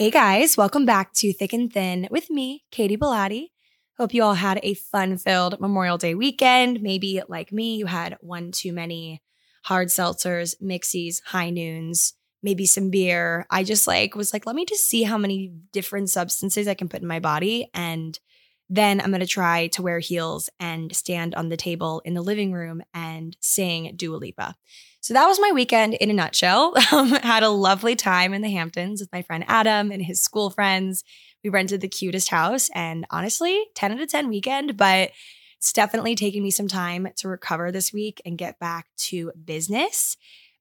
Hey guys, welcome back to Thick and Thin with me, Katie Bellotti. Hope you all had a fun filled Memorial Day weekend. Maybe, like me, you had one too many hard seltzers, mixies, high noons, maybe some beer. I just like was like, let me just see how many different substances I can put in my body. And then I'm going to try to wear heels and stand on the table in the living room and sing Dua Lipa. So that was my weekend in a nutshell. Um, had a lovely time in the Hamptons with my friend Adam and his school friends. We rented the cutest house and honestly, 10 out of 10 weekend, but it's definitely taking me some time to recover this week and get back to business.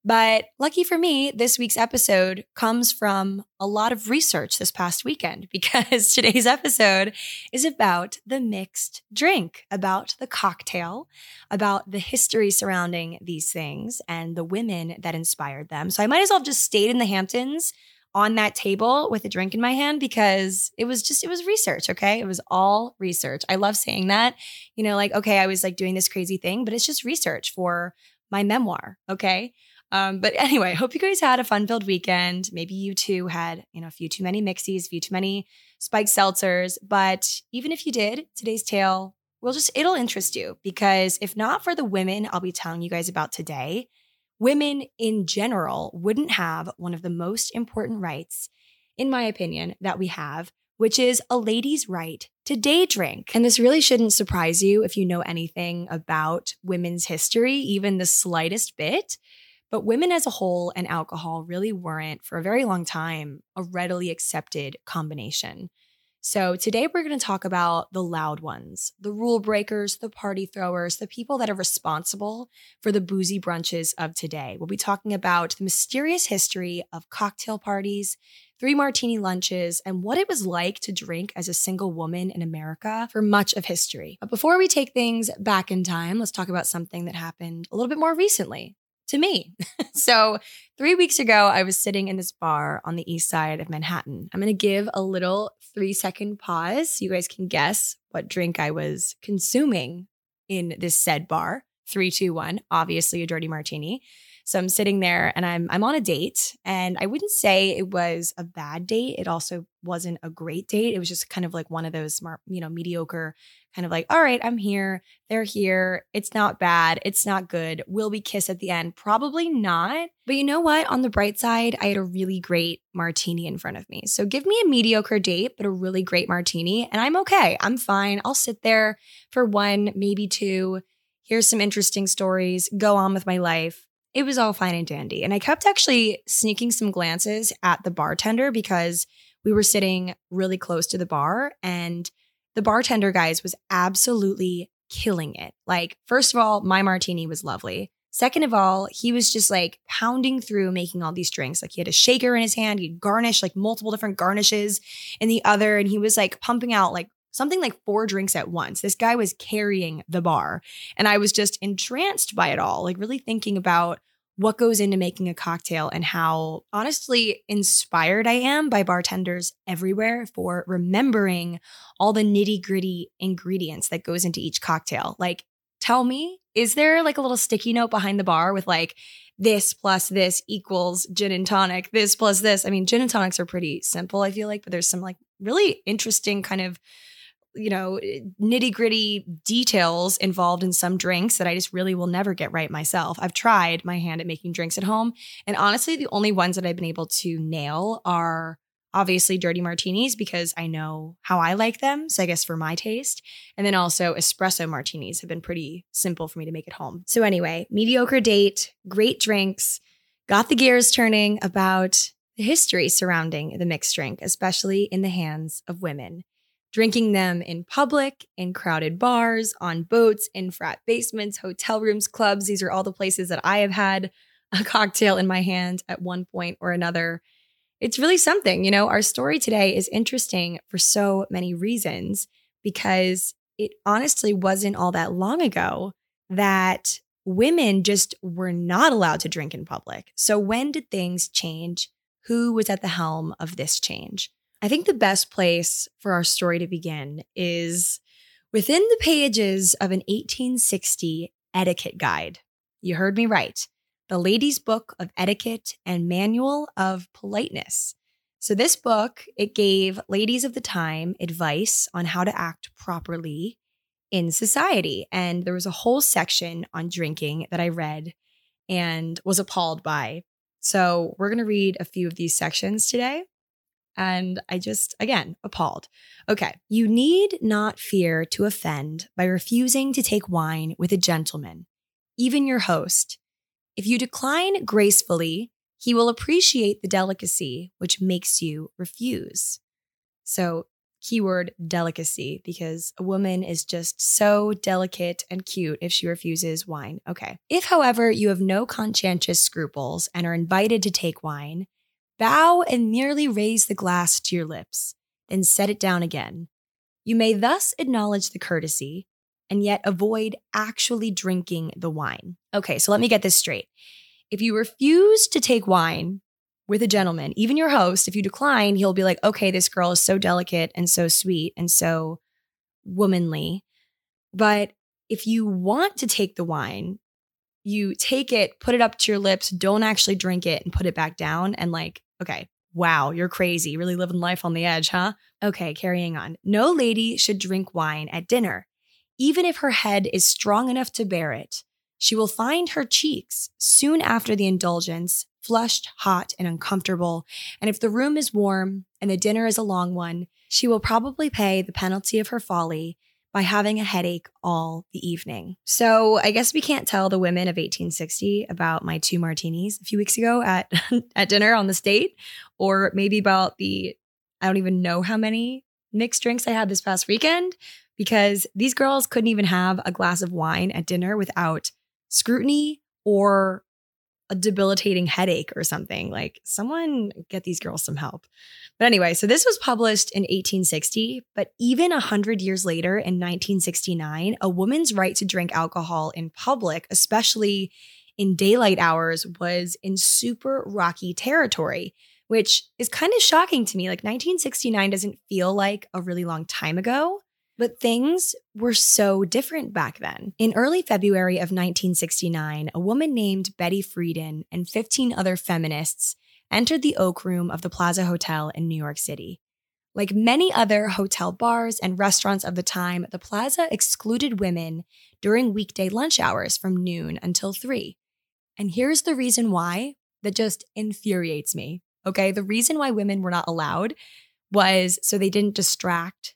But lucky for me, this week's episode comes from a lot of research this past weekend because today's episode is about the mixed drink, about the cocktail, about the history surrounding these things and the women that inspired them. So I might as well have just stayed in the Hamptons on that table with a drink in my hand because it was just it was research okay? It was all research. I love saying that you know like okay i was like doing this crazy thing but it's just research for my memoir okay um, but anyway, hope you guys had a fun filled weekend. Maybe you too had, you know, a few too many mixies, a few too many spiked seltzers. But even if you did, today's tale will just, it'll interest you because if not for the women I'll be telling you guys about today, women in general wouldn't have one of the most important rights, in my opinion, that we have, which is a lady's right to day drink. And this really shouldn't surprise you if you know anything about women's history, even the slightest bit. But women as a whole and alcohol really weren't, for a very long time, a readily accepted combination. So, today we're going to talk about the loud ones, the rule breakers, the party throwers, the people that are responsible for the boozy brunches of today. We'll be talking about the mysterious history of cocktail parties, three martini lunches, and what it was like to drink as a single woman in America for much of history. But before we take things back in time, let's talk about something that happened a little bit more recently to me. so, three weeks ago, I was sitting in this bar on the east side of Manhattan. I'm going to give a little three second pause you guys can guess what drink I was consuming in this said bar. Three, two, one, obviously a dirty martini. So I'm sitting there and I'm I'm on a date and I wouldn't say it was a bad date. It also wasn't a great date. It was just kind of like one of those you know mediocre kind of like all right, I'm here. They're here. It's not bad. It's not good. Will we kiss at the end? Probably not. But you know what? On the bright side, I had a really great martini in front of me. So give me a mediocre date, but a really great martini and I'm okay. I'm fine. I'll sit there for one, maybe two. Here's some interesting stories. Go on with my life it was all fine and dandy. And I kept actually sneaking some glances at the bartender because we were sitting really close to the bar and the bartender guys was absolutely killing it. Like, first of all, my martini was lovely. Second of all, he was just like pounding through making all these drinks. Like he had a shaker in his hand, he'd garnish like multiple different garnishes in the other, and he was like pumping out like something like four drinks at once. This guy was carrying the bar. And I was just entranced by it all, like really thinking about what goes into making a cocktail and how honestly inspired I am by bartenders everywhere for remembering all the nitty gritty ingredients that goes into each cocktail. Like, tell me, is there like a little sticky note behind the bar with like, this plus this equals gin and tonic, this plus this? I mean, gin and tonics are pretty simple, I feel like, but there's some like really interesting kind of you know, eh, nitty gritty details involved in some drinks that I just really will never get right myself. I've tried my hand at making drinks at home. And honestly, the only ones that I've been able to nail are obviously dirty martinis because I know how I like them. So I guess for my taste. And then also espresso martinis have been pretty simple for me to make at home. So anyway, mediocre date, great drinks, got the gears turning about the history surrounding the mixed drink, especially in the hands of women drinking them in public, in crowded bars, on boats, in frat basements, hotel rooms, clubs. These are all the places that I have had a cocktail in my hand at one point or another. It's really something. You know, our story today is interesting for so many reasons because it honestly wasn't all that long ago that women just were not allowed to drink in public. So, when did things change? Who was at the helm of this change? I think the best place for our story to begin is within the pages of an 1860 etiquette guide. You heard me right. The Lady's Book of Etiquette and Manual of Politeness. So this book, it gave ladies of the time advice on how to act properly in society. And there was a whole section on drinking that I read and was appalled by. So we're going to read a few of these sections today. And I just, again, appalled. Okay. You need not fear to offend by refusing to take wine with a gentleman, even your host. If you decline gracefully, he will appreciate the delicacy which makes you refuse. So, keyword delicacy, because a woman is just so delicate and cute if she refuses wine. Okay. If, however, you have no conscientious scruples and are invited to take wine, bow and merely raise the glass to your lips, then set it down again. You may thus acknowledge the courtesy and yet avoid actually drinking the wine. Okay, so let me get this straight. If you refuse to take wine with a gentleman, even your host, if you decline, he'll be like, okay, this girl is so delicate and so sweet and so womanly. But if you want to take the wine, you take it, put it up to your lips, don't actually drink it and put it back down. And like, okay, wow, you're crazy. Really living life on the edge, huh? Okay, carrying on. No lady should drink wine at dinner, even if her head is strong enough to bear it she will find her cheeks soon after the indulgence flushed, hot, and uncomfortable. And if the room is warm and the dinner is a long one, she will probably pay the penalty of her folly by having a headache all the evening. So I guess we can't tell the women of 1860 about my two martinis a few weeks ago at at dinner on the state, or maybe about the I don't even know how many mixed drinks I had this past weekend because these girls couldn't even have a glass of wine at dinner without scrutiny or a debilitating headache or something. Like, someone get these girls some help. But anyway, so this was published in 1860, but even 100 years later in 1969, a woman's right to drink alcohol in public, especially in daylight hours, was in super rocky territory, which is kind of shocking to me. Like, 1969 doesn't feel like a really long time ago. But things were so different back then. In early February of 1969, a woman named Betty Friedan and 15 other feminists entered the Oak Room of the Plaza Hotel in New York City. Like many other hotel bars and restaurants of the time, the plaza excluded women during weekday lunch hours from noon until 3. And here's the reason why that just infuriates me. Okay, the reason why women were not allowed was so they didn't distract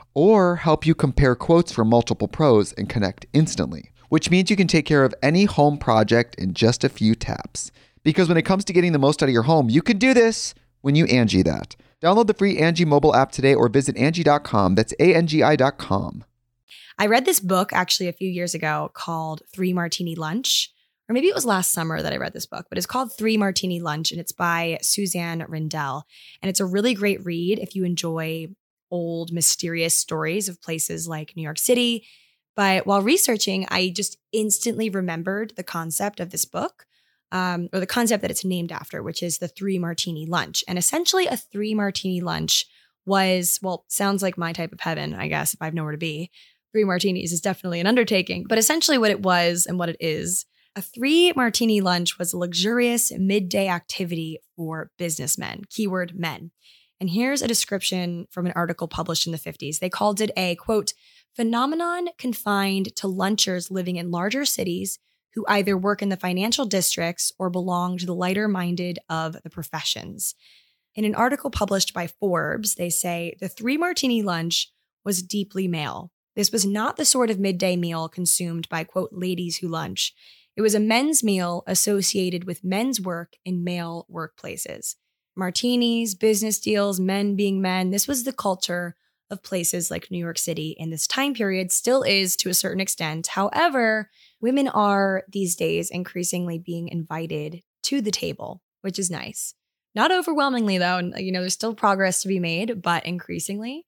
or help you compare quotes from multiple pros and connect instantly, which means you can take care of any home project in just a few taps. Because when it comes to getting the most out of your home, you can do this when you Angie that. Download the free Angie mobile app today or visit Angie.com. That's A-N-G-I.com. I read this book actually a few years ago called Three Martini Lunch. Or maybe it was last summer that I read this book, but it's called Three Martini Lunch and it's by Suzanne Rindell. And it's a really great read if you enjoy old, mysterious stories of places like New York City. But while researching, I just instantly remembered the concept of this book, um, or the concept that it's named after, which is the three martini lunch. And essentially, a three martini lunch was, well, sounds like my type of heaven, I guess, if I have nowhere to be. Three martinis is definitely an undertaking. But essentially, what it was and what it is A three martini lunch was a luxurious midday activity for businessmen, keyword men. And here's a description from an article published in the 50s. They called it a quote, phenomenon confined to lunchers living in larger cities who either work in the financial districts or belong to the lighter minded of the professions. In an article published by Forbes, they say the three martini lunch was deeply male. This was not the sort of midday meal consumed by, quote, ladies who lunch. It was a men's meal associated with men's work in male workplaces. Martinis, business deals, men being men. This was the culture of places like New York City in this time period, still is to a certain extent. However, women are these days increasingly being invited to the table, which is nice. Not overwhelmingly, though. You know, there's still progress to be made, but increasingly.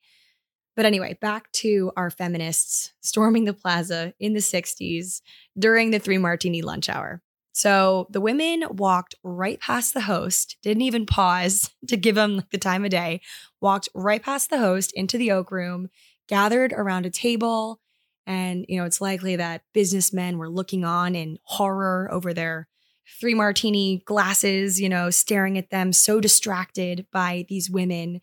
But anyway, back to our feminists storming the plaza in the 60s during the three martini lunch hour. So the women walked right past the host, didn't even pause to give him the time of day, walked right past the host into the oak room, gathered around a table. And, you know, it's likely that businessmen were looking on in horror over their three martini glasses, you know, staring at them, so distracted by these women.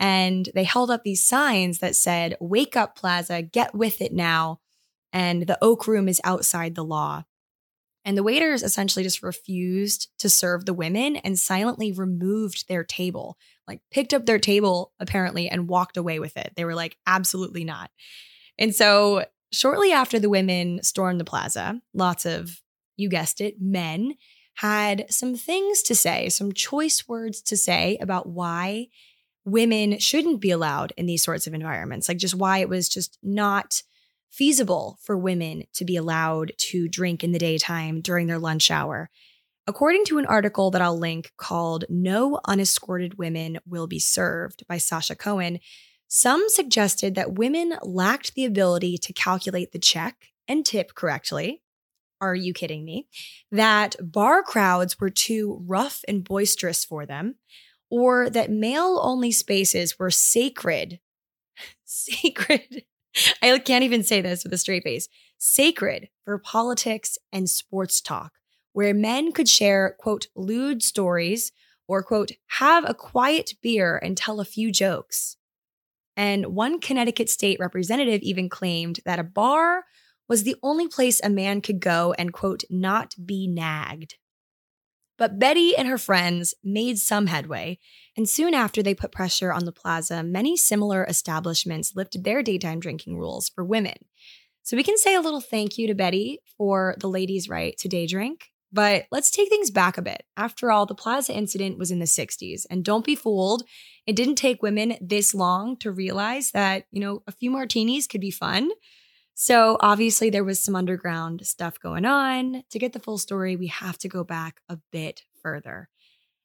And they held up these signs that said, Wake up, Plaza, get with it now. And the Oak Room is outside the law. And the waiters essentially just refused to serve the women and silently removed their table, like picked up their table apparently and walked away with it. They were like, absolutely not. And so shortly after the women stormed the plaza, lots of, you guessed it, men had some things to say, some choice words to say about why women shouldn't be allowed in these sorts of environments, like just why it was just not feasible for women to be allowed to drink in the daytime during their lunch hour. According to an article that I'll link called No Unescorted Women Will Be Served by Sascha Cohen, some suggested that women lacked the ability to calculate the check and tip correctly. Are you kidding me? That bar crowds were too rough and boisterous for them, or that male only spaces were sacred, sacred I can't even say this with a straight face. Sacred for politics and sports talk, where men could share, quote, lewd stories or, quote, have a quiet beer and tell a few jokes. And one Connecticut state representative even claimed that a bar was the only place a man could go and, quote, not be nagged. But Betty and her friends made some headway, and soon after they put pressure on the plaza, many similar establishments lifted their daytime drinking rules for women. So we can say a little thank you to Betty for the ladies' right to day drink. But let's take things back a bit. After all, the plaza incident was in the 60s, and don't be fooled. It didn't take women this long to realize that, you know, a few martinis could be fun. So obviously, there was some underground stuff going on. To get the full story, we have to go back a bit further.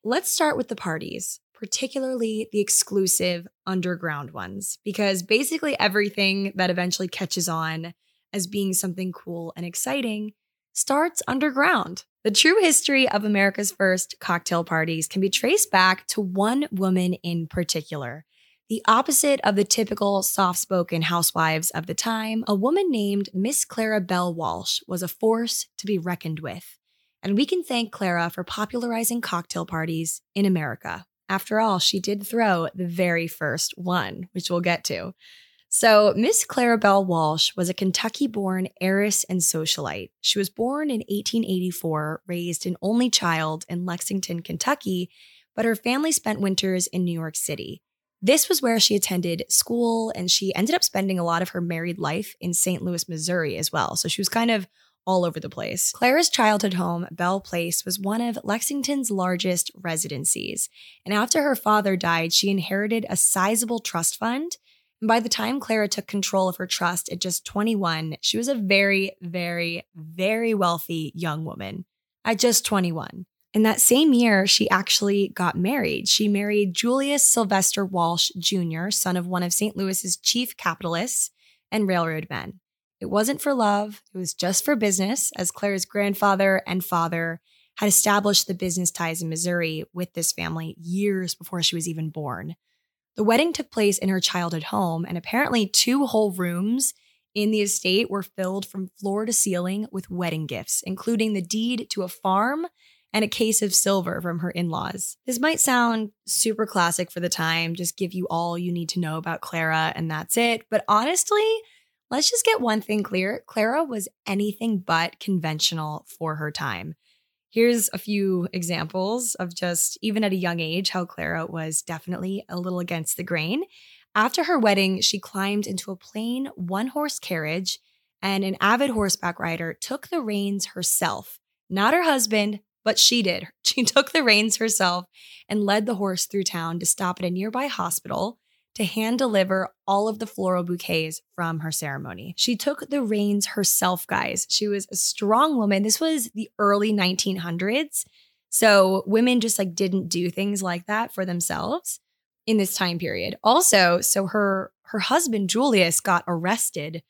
Let's start with the parties, particularly the exclusive underground ones, because basically everything that eventually catches on as being something cool and exciting starts underground. The true history of America's first cocktail parties can be traced back to one woman in particular. The opposite of the typical soft spoken housewives of the time, a woman named Miss Clara Bell Walsh was a force to be reckoned with. And we can thank Clara for popularizing cocktail parties in America. After all, she did throw the very first one, which we'll get to. So, Miss Clara Bell Walsh was a Kentucky born heiress and socialite. She was born in 1884, raised an only child in Lexington, Kentucky, but her family spent winters in New York City. This was where she attended school, and she ended up spending a lot of her married life in St. Louis, Missouri as well. So she was kind of all over the place. Clara's childhood home, Bell Place, was one of Lexington's largest residencies. And after her father died, she inherited a sizable trust fund. And by the time Clara took control of her trust at just 21, she was a very, very, very wealthy young woman at just 21. In that same year, she actually got married. She married Julius Sylvester Walsh Jr., son of one of St. Louis's chief capitalists and railroad men. It wasn't for love, it was just for business, as Claire's grandfather and father had established the business ties in Missouri with this family years before she was even born. The wedding took place in her childhood home, and apparently, two whole rooms in the estate were filled from floor to ceiling with wedding gifts, including the deed to a farm and a case of silver from her in laws. This might sound super classic for the time, just give you all you need to know about Clara and that's it. But honestly, let's just get one thing clear Clara was anything but conventional for her time. Here's a few examples of just, even at a young age, how Clara was definitely a little against the grain. After her wedding, she climbed into a plain one horse carriage, and an avid horseback rider took the reins herself, not her husband, but she did. She took the reins herself and led the horse through town to stop at a nearby hospital to hand deliver all of the floral bouquets from her ceremony. She took the reins herself, guys. She was a strong woman. This was the early 1900s. So women just like didn't do things like that for themselves in this time period. Also, so her her husband Julius got arrested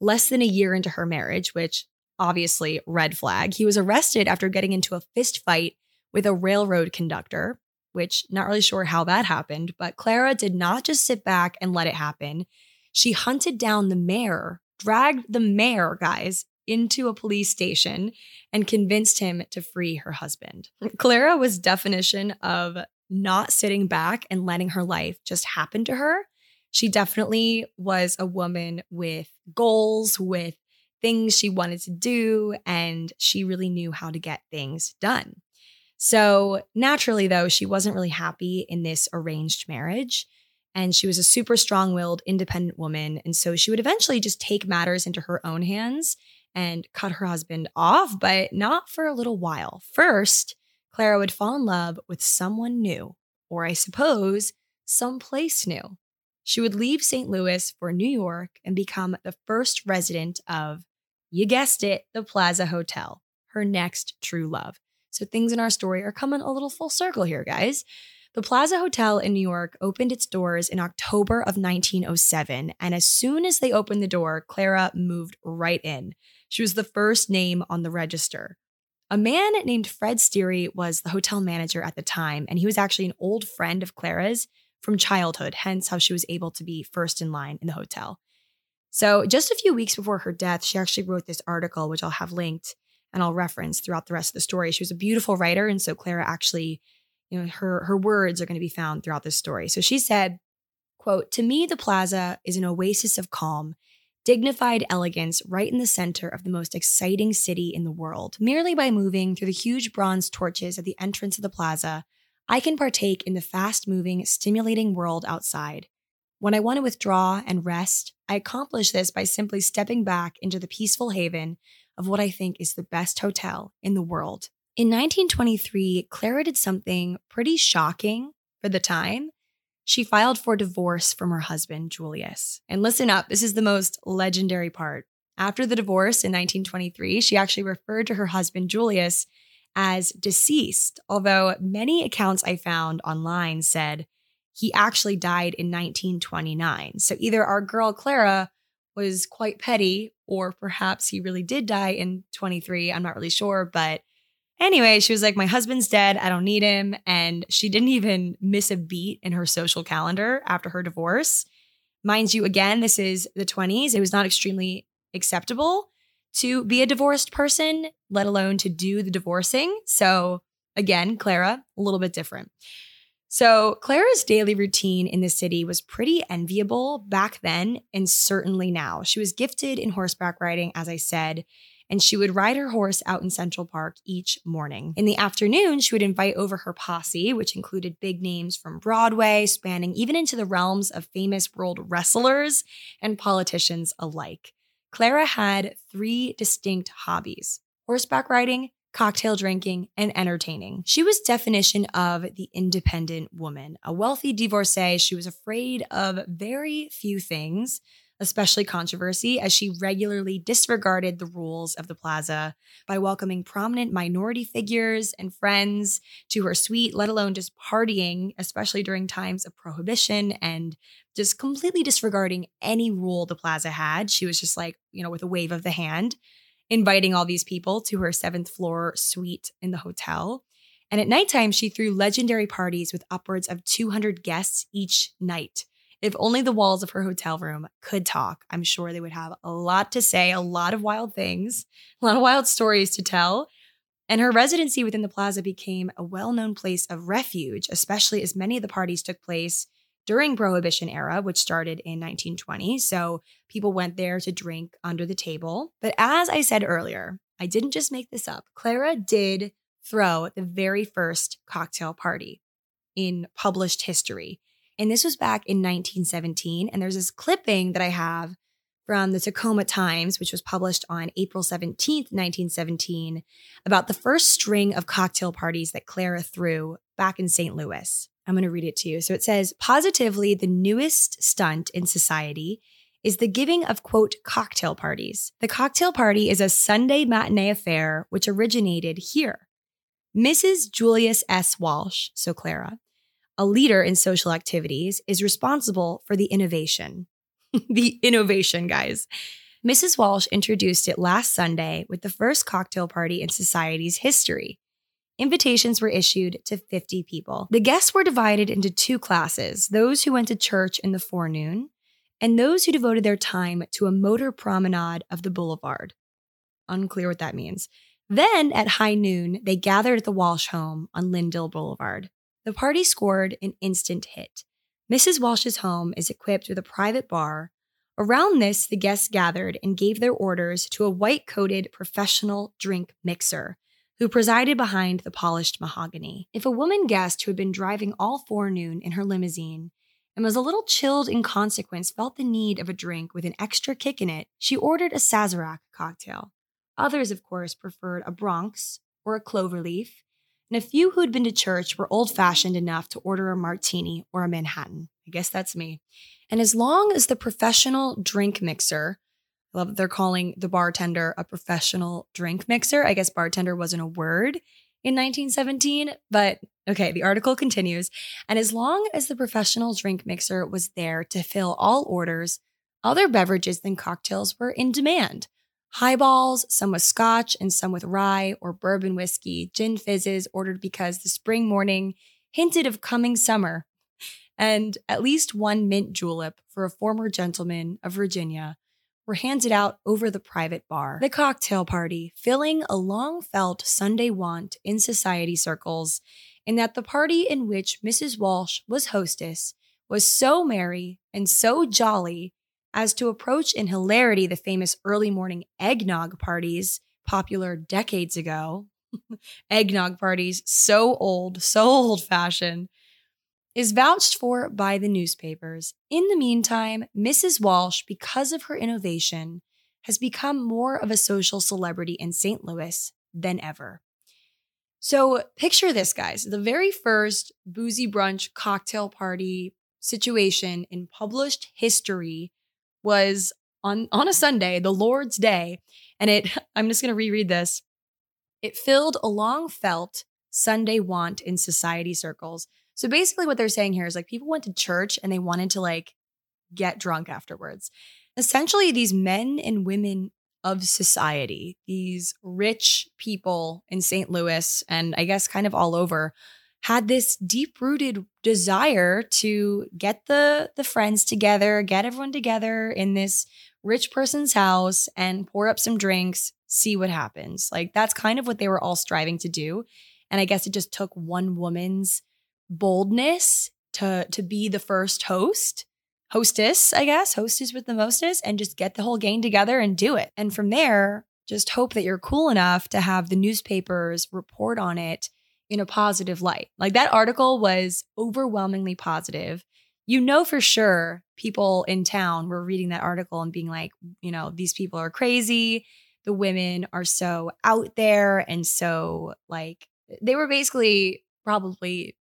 less than a year into her marriage, which obviously red flag. He was arrested after getting into a fist fight with a railroad conductor, which not really sure how that happened, but Clara did not just sit back and let it happen. She hunted down the mayor, dragged the mayor, guys, into a police station and convinced him to free her husband. Clara was definition of not sitting back and letting her life just happen to her. She definitely was a woman with goals, with things she wanted to do, and she really knew how to get things done. So, naturally, though, she wasn't really happy in this arranged marriage. And she was a super strong willed, independent woman. And so she would eventually just take matters into her own hands and cut her husband off, but not for a little while. First, Clara would fall in love with someone new, or I suppose, someplace new. She would leave St. Louis for New York and become the first resident of, you guessed it, the Plaza Hotel, her next true love. So things in our story are coming a little full circle here, guys. The Plaza Hotel in New York opened its doors in October of 1907, and as soon as they opened the door, Clara moved right in. She was the first name on the register. A man named Fred Sterry was the hotel manager at the time, and he was actually an old friend of Clara's from childhood, hence how she was able to be first in line in the hotel. So, just a few weeks before her death, she actually wrote this article, which I'll have linked and I'll reference throughout the rest of the story. She was a beautiful writer, and so Clara actually, you know, her her words are going to be found throughout this story. So she said, "quote To me, the plaza is an oasis of calm." Dignified elegance right in the center of the most exciting city in the world. Merely by moving through the huge bronze torches at the entrance of the plaza, I can partake in the fast moving, stimulating world outside. When I want to withdraw and rest, I accomplish this by simply stepping back into the peaceful haven of what I think is the best hotel in the world. In 1923, Clara did something pretty shocking for the time. She filed for divorce from her husband, Julius. And listen up, this is the most legendary part. After the divorce in 1923, she actually referred to her husband, Julius, as deceased, although many accounts I found online said he actually died in 1929. So either our girl Clara was quite petty, or perhaps he really did die in 23. I'm not really sure. But anyway, she was like, My husband's dead. I don't need him. And she didn't even miss a beat in her social calendar after her divorce. Mind you, again, this is the 20s. It was not extremely acceptable to be a divorced person, let alone to do the divorcing. So, again, Clara, a little bit different. So, Clara's daily routine in the city was pretty enviable back then and certainly now. She was gifted in horseback riding, as I said, and she would ride her horse out in Central Park each morning. In the afternoon, she would invite over her posse, which included big names from Broadway, spanning even into the realms of famous world wrestlers and politicians alike. Clara had three distinct hobbies horseback riding, cocktail drinking, and entertaining. She was definition of the independent woman. A wealthy divorcee, she was afraid of very few things, especially controversy, as she regularly disregarded the rules of the plaza by welcoming prominent minority figures and friends to her suite, let alone just partying, especially during times of prohibition and just completely disregarding any rule the plaza had. She was just like, you know, with a wave of the hand inviting all these people to her seventh floor suite in the hotel. And at nighttime, she threw legendary parties with upwards of 200 guests each night. If only the walls of her hotel room could talk, I'm sure they would have a lot to say, a lot of wild things, a lot of wild stories to tell. And her residency within the plaza became a well known place of refuge, especially as many of the parties took place during Prohibition era, which started in 1920. So people went there to drink under the table. But as I said earlier, I didn't just make this up. Clara did throw the very first cocktail party in published history. And this was back in 1917. And there's this clipping that I have from the Tacoma Times, which was published on April 17th, 1917, about the first string of cocktail parties that Clara threw back in St. Louis. I'm going to read it to you. So it says positively, the newest stunt in society is the giving of quote cocktail parties. The cocktail party is a Sunday matinee affair which originated here. Mrs. Julius S. Walsh, so Clara, a leader in social activities, is responsible for the innovation. the innovation, guys. Mrs. Walsh introduced it last Sunday with the first cocktail party in society's history. Invitations were issued to 50 people. The guests were divided into two classes those who went to church in the forenoon and those who devoted their time to a motor promenade of the boulevard. Unclear what that means. Then at high noon, they gathered at the Walsh home on Lindell Boulevard. The party scored an instant hit. Mrs. Walsh's home is equipped with a private bar. Around this, the guests gathered and gave their orders to a white coated professional drink mixer who presided behind the polished mahogany. If a woman guest who had been driving all forenoon in her limousine and was a little chilled in consequence felt the need of a drink with an extra kick in it, she ordered a Sazerac cocktail. Others, of course, preferred a Bronx or a Cloverleaf, and a few who had been to church were old fashioned enough to order a martini or a Manhattan. I guess that's me. And as long as the professional drink mixer, love they're calling the bartender a professional drink mixer. I guess bartender wasn't a word in 1917, but okay, the article continues. And as long as the professional drink mixer was there to fill all orders, other beverages than cocktails were in demand highballs, some with scotch and some with rye or bourbon whiskey, gin fizzes ordered because the spring morning hinted of coming summer, and at least one mint julep for a former gentleman of Virginia were handed out over the private bar. The cocktail party, filling a long felt Sunday want in society circles, in that the party in which Mrs. Walsh was hostess was so merry and so jolly as to approach in hilarity the famous early morning eggnog parties popular decades ago. eggnog parties, so old, so old fashioned, is vouched for by the newspapers. In the meantime, Mrs. Walsh, because of her innovation, has become more of a social celebrity in St. Louis than ever. So, picture this, guys the very first boozy brunch cocktail party situation in published history was on on a Sunday, the Lord's Day, and it I'm just going to reread this. It filled a long felt Sunday want in society circles. So basically what they're saying here is like people went to church and they wanted to like get drunk afterwards. Essentially these men and women of society, these rich people in St. Louis and I guess kind of all over had this deep rooted desire to get the the friends together, get everyone together in this rich person's house and pour up some drinks, see what happens. Like that's kind of what they were all striving to do. And I guess it just took one woman's boldness to to be the first host hostess, I guess, hostess with the mostest, and just get the whole gang together and do it. And from there, just hope that you're cool enough to have the newspapers report on it in a positive light. Like that article was overwhelmingly positive. You know for sure people in town were reading that article and being like, you know, these people are crazy. The women are so out there and so like they were basically probably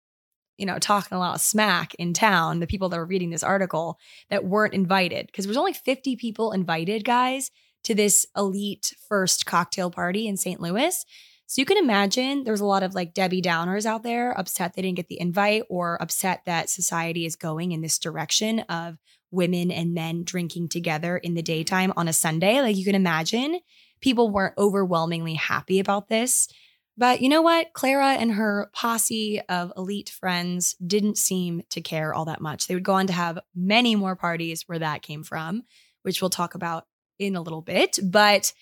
you know, talking a lot of smack in town, the people that were reading this article that weren't invited. Because there was only 50 people invited, guys, to this elite first cocktail party in St. Louis. So you can imagine there's a lot of like Debbie Downers out there upset they didn't get the invite or upset that society is going in this direction of women and men drinking together in the daytime on a Sunday. Like you can imagine people weren't overwhelmingly happy about this. But you know what? Clara and her posse of elite friends didn't seem to care all that much. They would go on to have many more parties where that came from, which we'll talk about in a little bit. But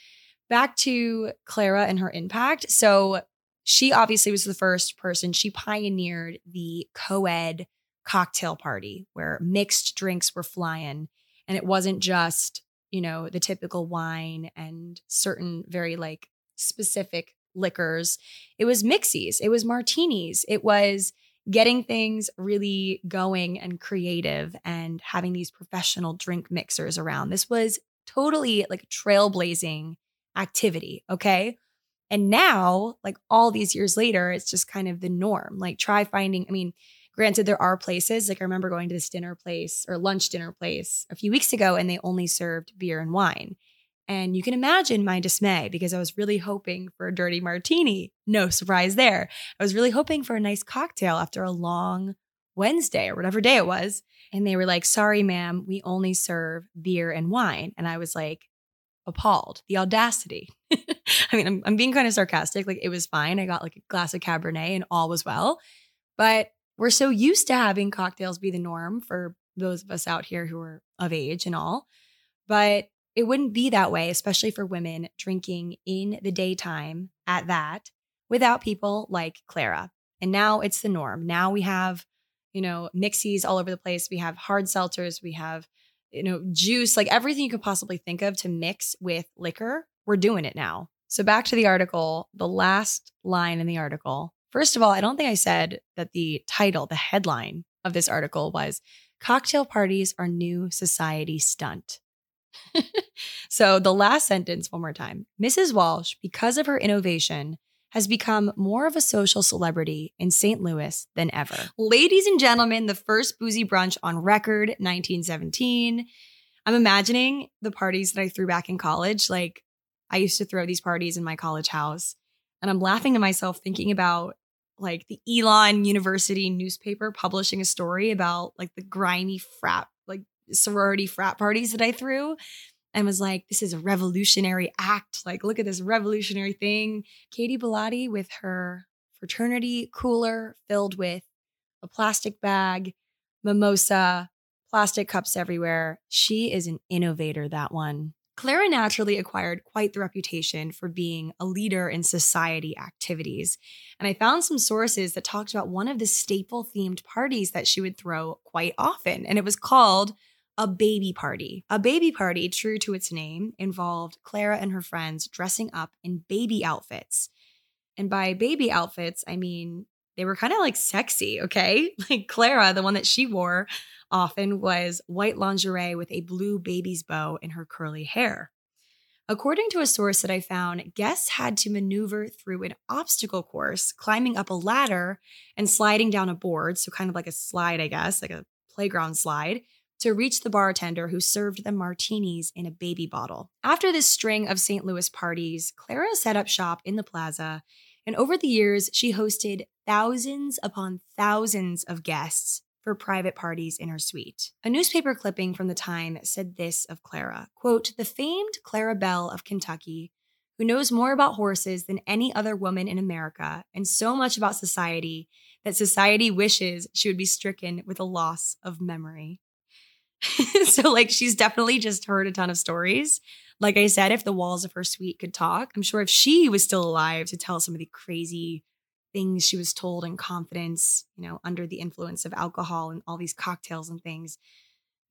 back to Clara and her impact. So she obviously was the first person, she pioneered the co ed cocktail party where mixed drinks were flying. And it wasn't just, you know, the typical wine and certain very like specific liquors. It was mixies, it was martinis, it was getting things really going and creative and having these professional drink mixers around. This was totally like trailblazing activity. Okay. And now, like all these years later, it's just kind of the norm. Like, try finding, I mean, granted, there are places, like I remember going to this dinner place or lunch dinner place a few weeks ago, and they only served beer and wine. And you can imagine my dismay because I was really hoping for a dirty martini. No surprise there. I was really hoping for a nice cocktail after a long Wednesday or whatever day it was. And they were like, sorry, ma'am, we only serve beer and wine. And I was like, appalled. The audacity. I mean, I'm, I'm being kind of sarcastic. Like, it was fine. I got like a glass of Cabernet and all was well. But we're so used to having cocktails be the norm for those of us out here who are of age and all. But it wouldn't be that way, especially for women drinking in the daytime at that without people like Clara. And now it's the norm. Now we have, you know, mixies all over the place. We have hard seltzers. We have, you know, juice, like everything you could possibly think of to mix with liquor. We're doing it now. So back to the article, the last line in the article. First of all, I don't think I said that the title, the headline of this article was Cocktail Parties Are New Society Stunt. so the last sentence, one more time. Mrs. Walsh, because of her innovation, has become more of a social celebrity in St. Louis than ever. Ladies and gentlemen, the first boozy brunch on record, 1917. I'm imagining the parties that I threw back in college. Like, I used to throw these parties in my college house, and I'm laughing to myself thinking about like the Elon University newspaper publishing a story about like the grimy frat sorority frat parties that I threw and was like, this is a revolutionary act. Like, look at this revolutionary thing. Katie Bellotti with her fraternity cooler filled with a plastic bag, mimosa, plastic cups everywhere. She is an innovator, that one. Clara naturally acquired quite the reputation for being a leader in society activities. And I found some sources that talked about one of the staple themed parties that she would throw quite often. And it was called a baby party. A baby party, true to its name, involved Clara and her friends dressing up in baby outfits. And by baby outfits, I mean they were kind of like sexy, okay? Like Clara, the one that she wore often was white lingerie with a blue baby's bow in her curly hair. According to a source that I found, guests had to maneuver through an obstacle course, climbing up a ladder and sliding down a board. So, kind of like a slide, I guess, like a playground slide, to reach the bartender who served them martinis in a baby bottle. After this string of St. Louis parties, Clara set up shop in the plaza, and over the years, she hosted thousands upon thousands of guests for private parties in her suite. A newspaper clipping from the time said this of Clara, quote, "The famed Clara Belle of Kentucky, who knows more about horses than any other woman in America and so much about society that society wishes she would be stricken with a loss of memory." so like she's definitely just heard a ton of stories. Like I said, if the walls of her suite could talk, I'm sure if she was still alive to tell some of the crazy things she was told in confidence, you know, under the influence of alcohol and all these cocktails and things.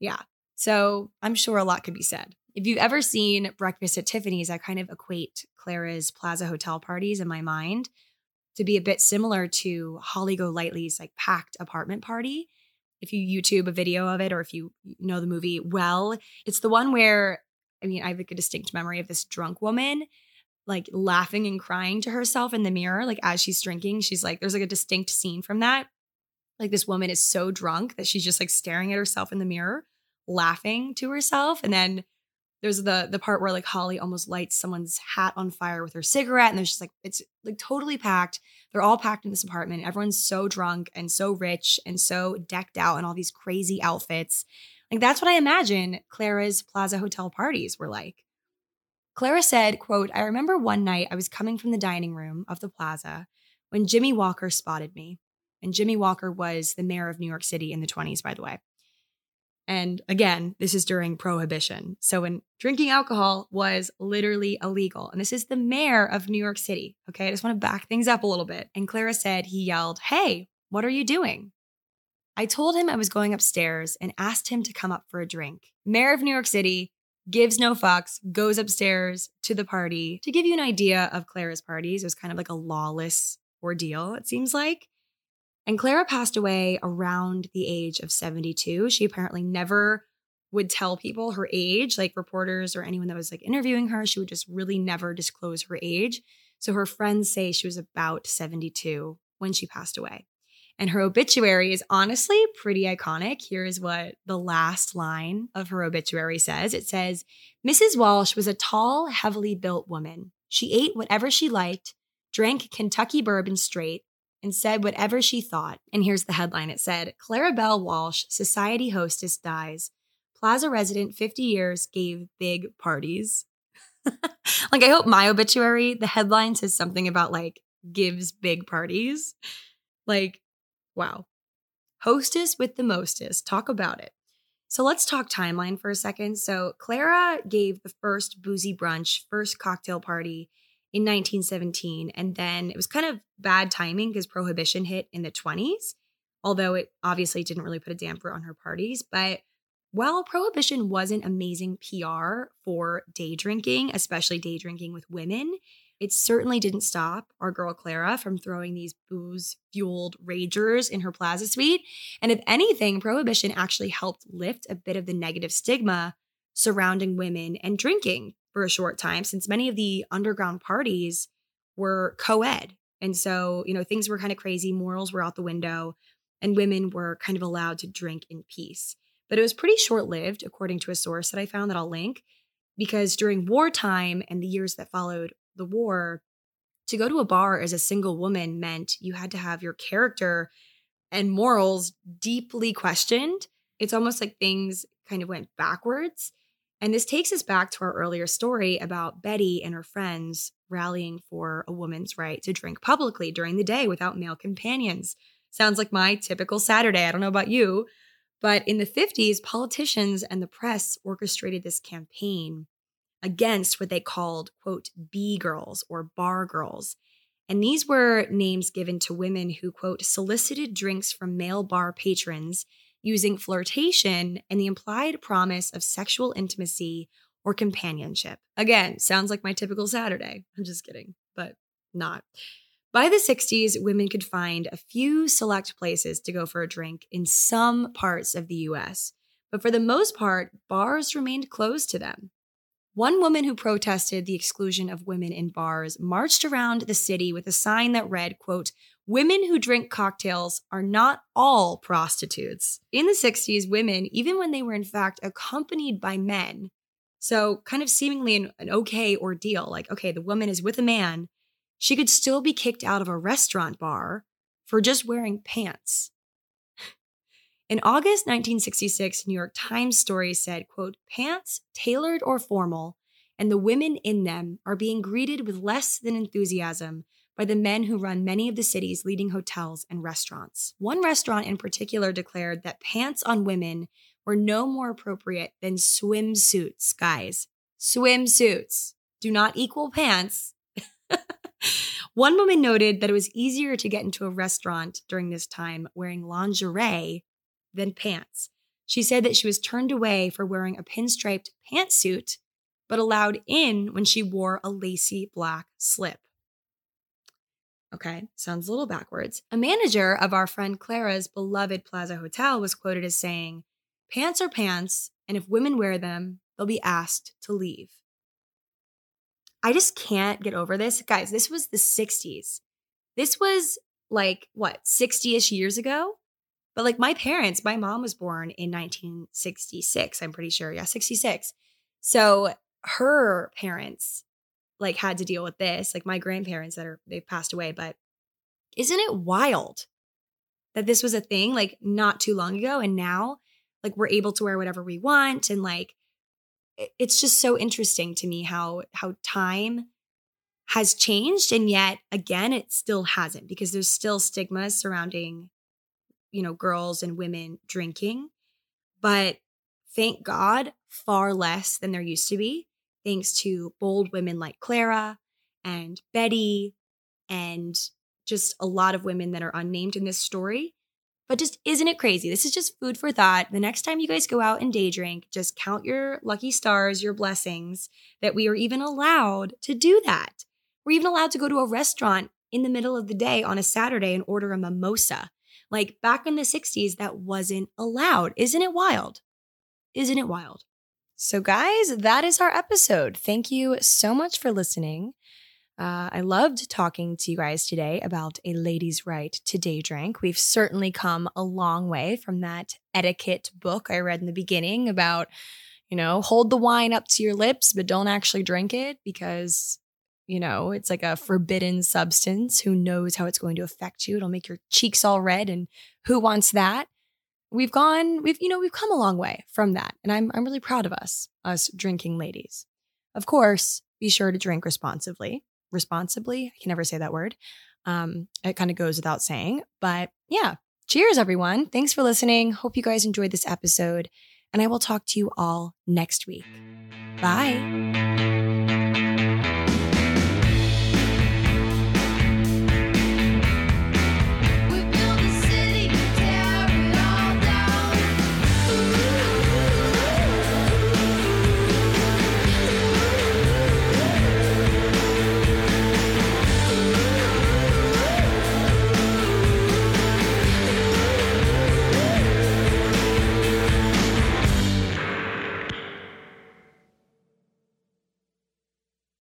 Yeah. So I'm sure a lot could be said. If you've ever seen Breakfast at Tiffany's, I kind of equate Clara's Plaza Hotel parties in my mind to be a bit similar to Holly Golightly's like packed apartment party if you YouTube a video of it or if you know the movie well, it's the one where I mean, I have like a distinct memory of this drunk woman like laughing and crying to herself in the mirror, like as she's drinking. She's like, there's like a distinct scene from that. Like this woman is so drunk that she's just like staring at herself in the mirror, laughing to herself. And then there's the the part where like Holly almost lights someone's hat on fire with her cigarette, and there's just like it's like totally packed. They're all packed in this apartment. Everyone's so drunk and so rich and so decked out in all these crazy outfits. Like that's what I imagine Clara's Plaza Hotel parties were like. Clara said, quote, I remember one night I was coming from the dining room of the plaza when Jimmy Walker spotted me. And Jimmy Walker was the mayor of New York City in the 20s, by the way. And again, this is during prohibition. So when drinking alcohol was literally illegal. And this is the mayor of New York City. Okay. I just want to back things up a little bit. And Clara said he yelled, Hey, what are you doing? I told him I was going upstairs and asked him to come up for a drink. Mayor of New York City gives no fucks, goes upstairs to the party. To give you an idea of Clara's parties, it was kind of like a lawless ordeal, it seems like. And Clara passed away around the age of 72. She apparently never would tell people her age, like reporters or anyone that was like interviewing her. She would just really never disclose her age. So her friends say she was about 72 when she passed away. And her obituary is honestly pretty iconic. Here is what the last line of her obituary says it says, Mrs. Walsh was a tall, heavily built woman. She ate whatever she liked, drank Kentucky bourbon straight, and said whatever she thought. And here's the headline it said, Clarabelle Walsh, society hostess, dies. Plaza resident, 50 years, gave big parties. like, I hope my obituary, the headline says something about like gives big parties. Like, Wow. Hostess with the mostest. Talk about it. So let's talk timeline for a second. So Clara gave the first boozy brunch, first cocktail party in 1917. And then it was kind of bad timing because prohibition hit in the 20s, although it obviously didn't really put a damper on her parties. But while prohibition wasn't amazing PR for day drinking, especially day drinking with women, it certainly didn't stop our girl Clara from throwing these booze fueled ragers in her plaza suite. And if anything, prohibition actually helped lift a bit of the negative stigma surrounding women and drinking for a short time, since many of the underground parties were co ed. And so, you know, things were kind of crazy, morals were out the window, and women were kind of allowed to drink in peace. But it was pretty short lived, according to a source that I found that I'll link, because during wartime and the years that followed the war, to go to a bar as a single woman meant you had to have your character and morals deeply questioned. It's almost like things kind of went backwards. And this takes us back to our earlier story about Betty and her friends rallying for a woman's right to drink publicly during the day without male companions. Sounds like my typical Saturday. I don't know about you. But in the 50s, politicians and the press orchestrated this campaign against what they called, quote, B girls or bar girls. And these were names given to women who, quote, solicited drinks from male bar patrons using flirtation and the implied promise of sexual intimacy or companionship. Again, sounds like my typical Saturday. I'm just kidding, but not. By the 60s, women could find a few select places to go for a drink in some parts of the US, but for the most part, bars remained closed to them. One woman who protested the exclusion of women in bars marched around the city with a sign that read, quote, Women who drink cocktails are not all prostitutes. In the 60s, women, even when they were in fact accompanied by men, so kind of seemingly an, an okay ordeal, like, okay, the woman is with a man, she could still be kicked out of a restaurant bar for just wearing pants. In August 1966, New York Times story said, quote, pants tailored or formal, and the women in them are being greeted with less than enthusiasm by the men who run many of the city's leading hotels and restaurants. One restaurant in particular declared that pants on women were no more appropriate than swimsuits, guys. Swimsuits do not equal pants. One woman noted that it was easier to get into a restaurant during this time wearing lingerie than pants. She said that she was turned away for wearing a pinstriped pantsuit, but allowed in when she wore a lacy black slip. Okay, sounds a little backwards. A manager of our friend Clara's beloved Plaza Hotel was quoted as saying, Pants are pants, and if women wear them, they'll be asked to leave. I just can't get over this. Guys, this was the 60s. This was like, what, 60 ish years ago? But like my parents, my mom was born in 1966, I'm pretty sure. Yeah, 66. So her parents like had to deal with this, like my grandparents that are they've passed away, but isn't it wild that this was a thing like not too long ago and now like we're able to wear whatever we want and like it's just so interesting to me how how time has changed and yet again it still hasn't because there's still stigma surrounding you know girls and women drinking but thank god far less than there used to be thanks to bold women like clara and betty and just a lot of women that are unnamed in this story but just isn't it crazy? This is just food for thought. The next time you guys go out and day drink, just count your lucky stars, your blessings that we are even allowed to do that. We're even allowed to go to a restaurant in the middle of the day on a Saturday and order a mimosa. Like back in the 60s, that wasn't allowed. Isn't it wild? Isn't it wild? So, guys, that is our episode. Thank you so much for listening. Uh, I loved talking to you guys today about a lady's right to day drink. We've certainly come a long way from that etiquette book I read in the beginning about, you know, hold the wine up to your lips, but don't actually drink it because, you know, it's like a forbidden substance. Who knows how it's going to affect you? It'll make your cheeks all red, and who wants that? We've gone, we've, you know, we've come a long way from that. And I'm, I'm really proud of us, us drinking ladies. Of course, be sure to drink responsibly responsibly. I can never say that word. Um, it kind of goes without saying. But yeah, cheers, everyone. Thanks for listening. Hope you guys enjoyed this episode. And I will talk to you all next week. Bye.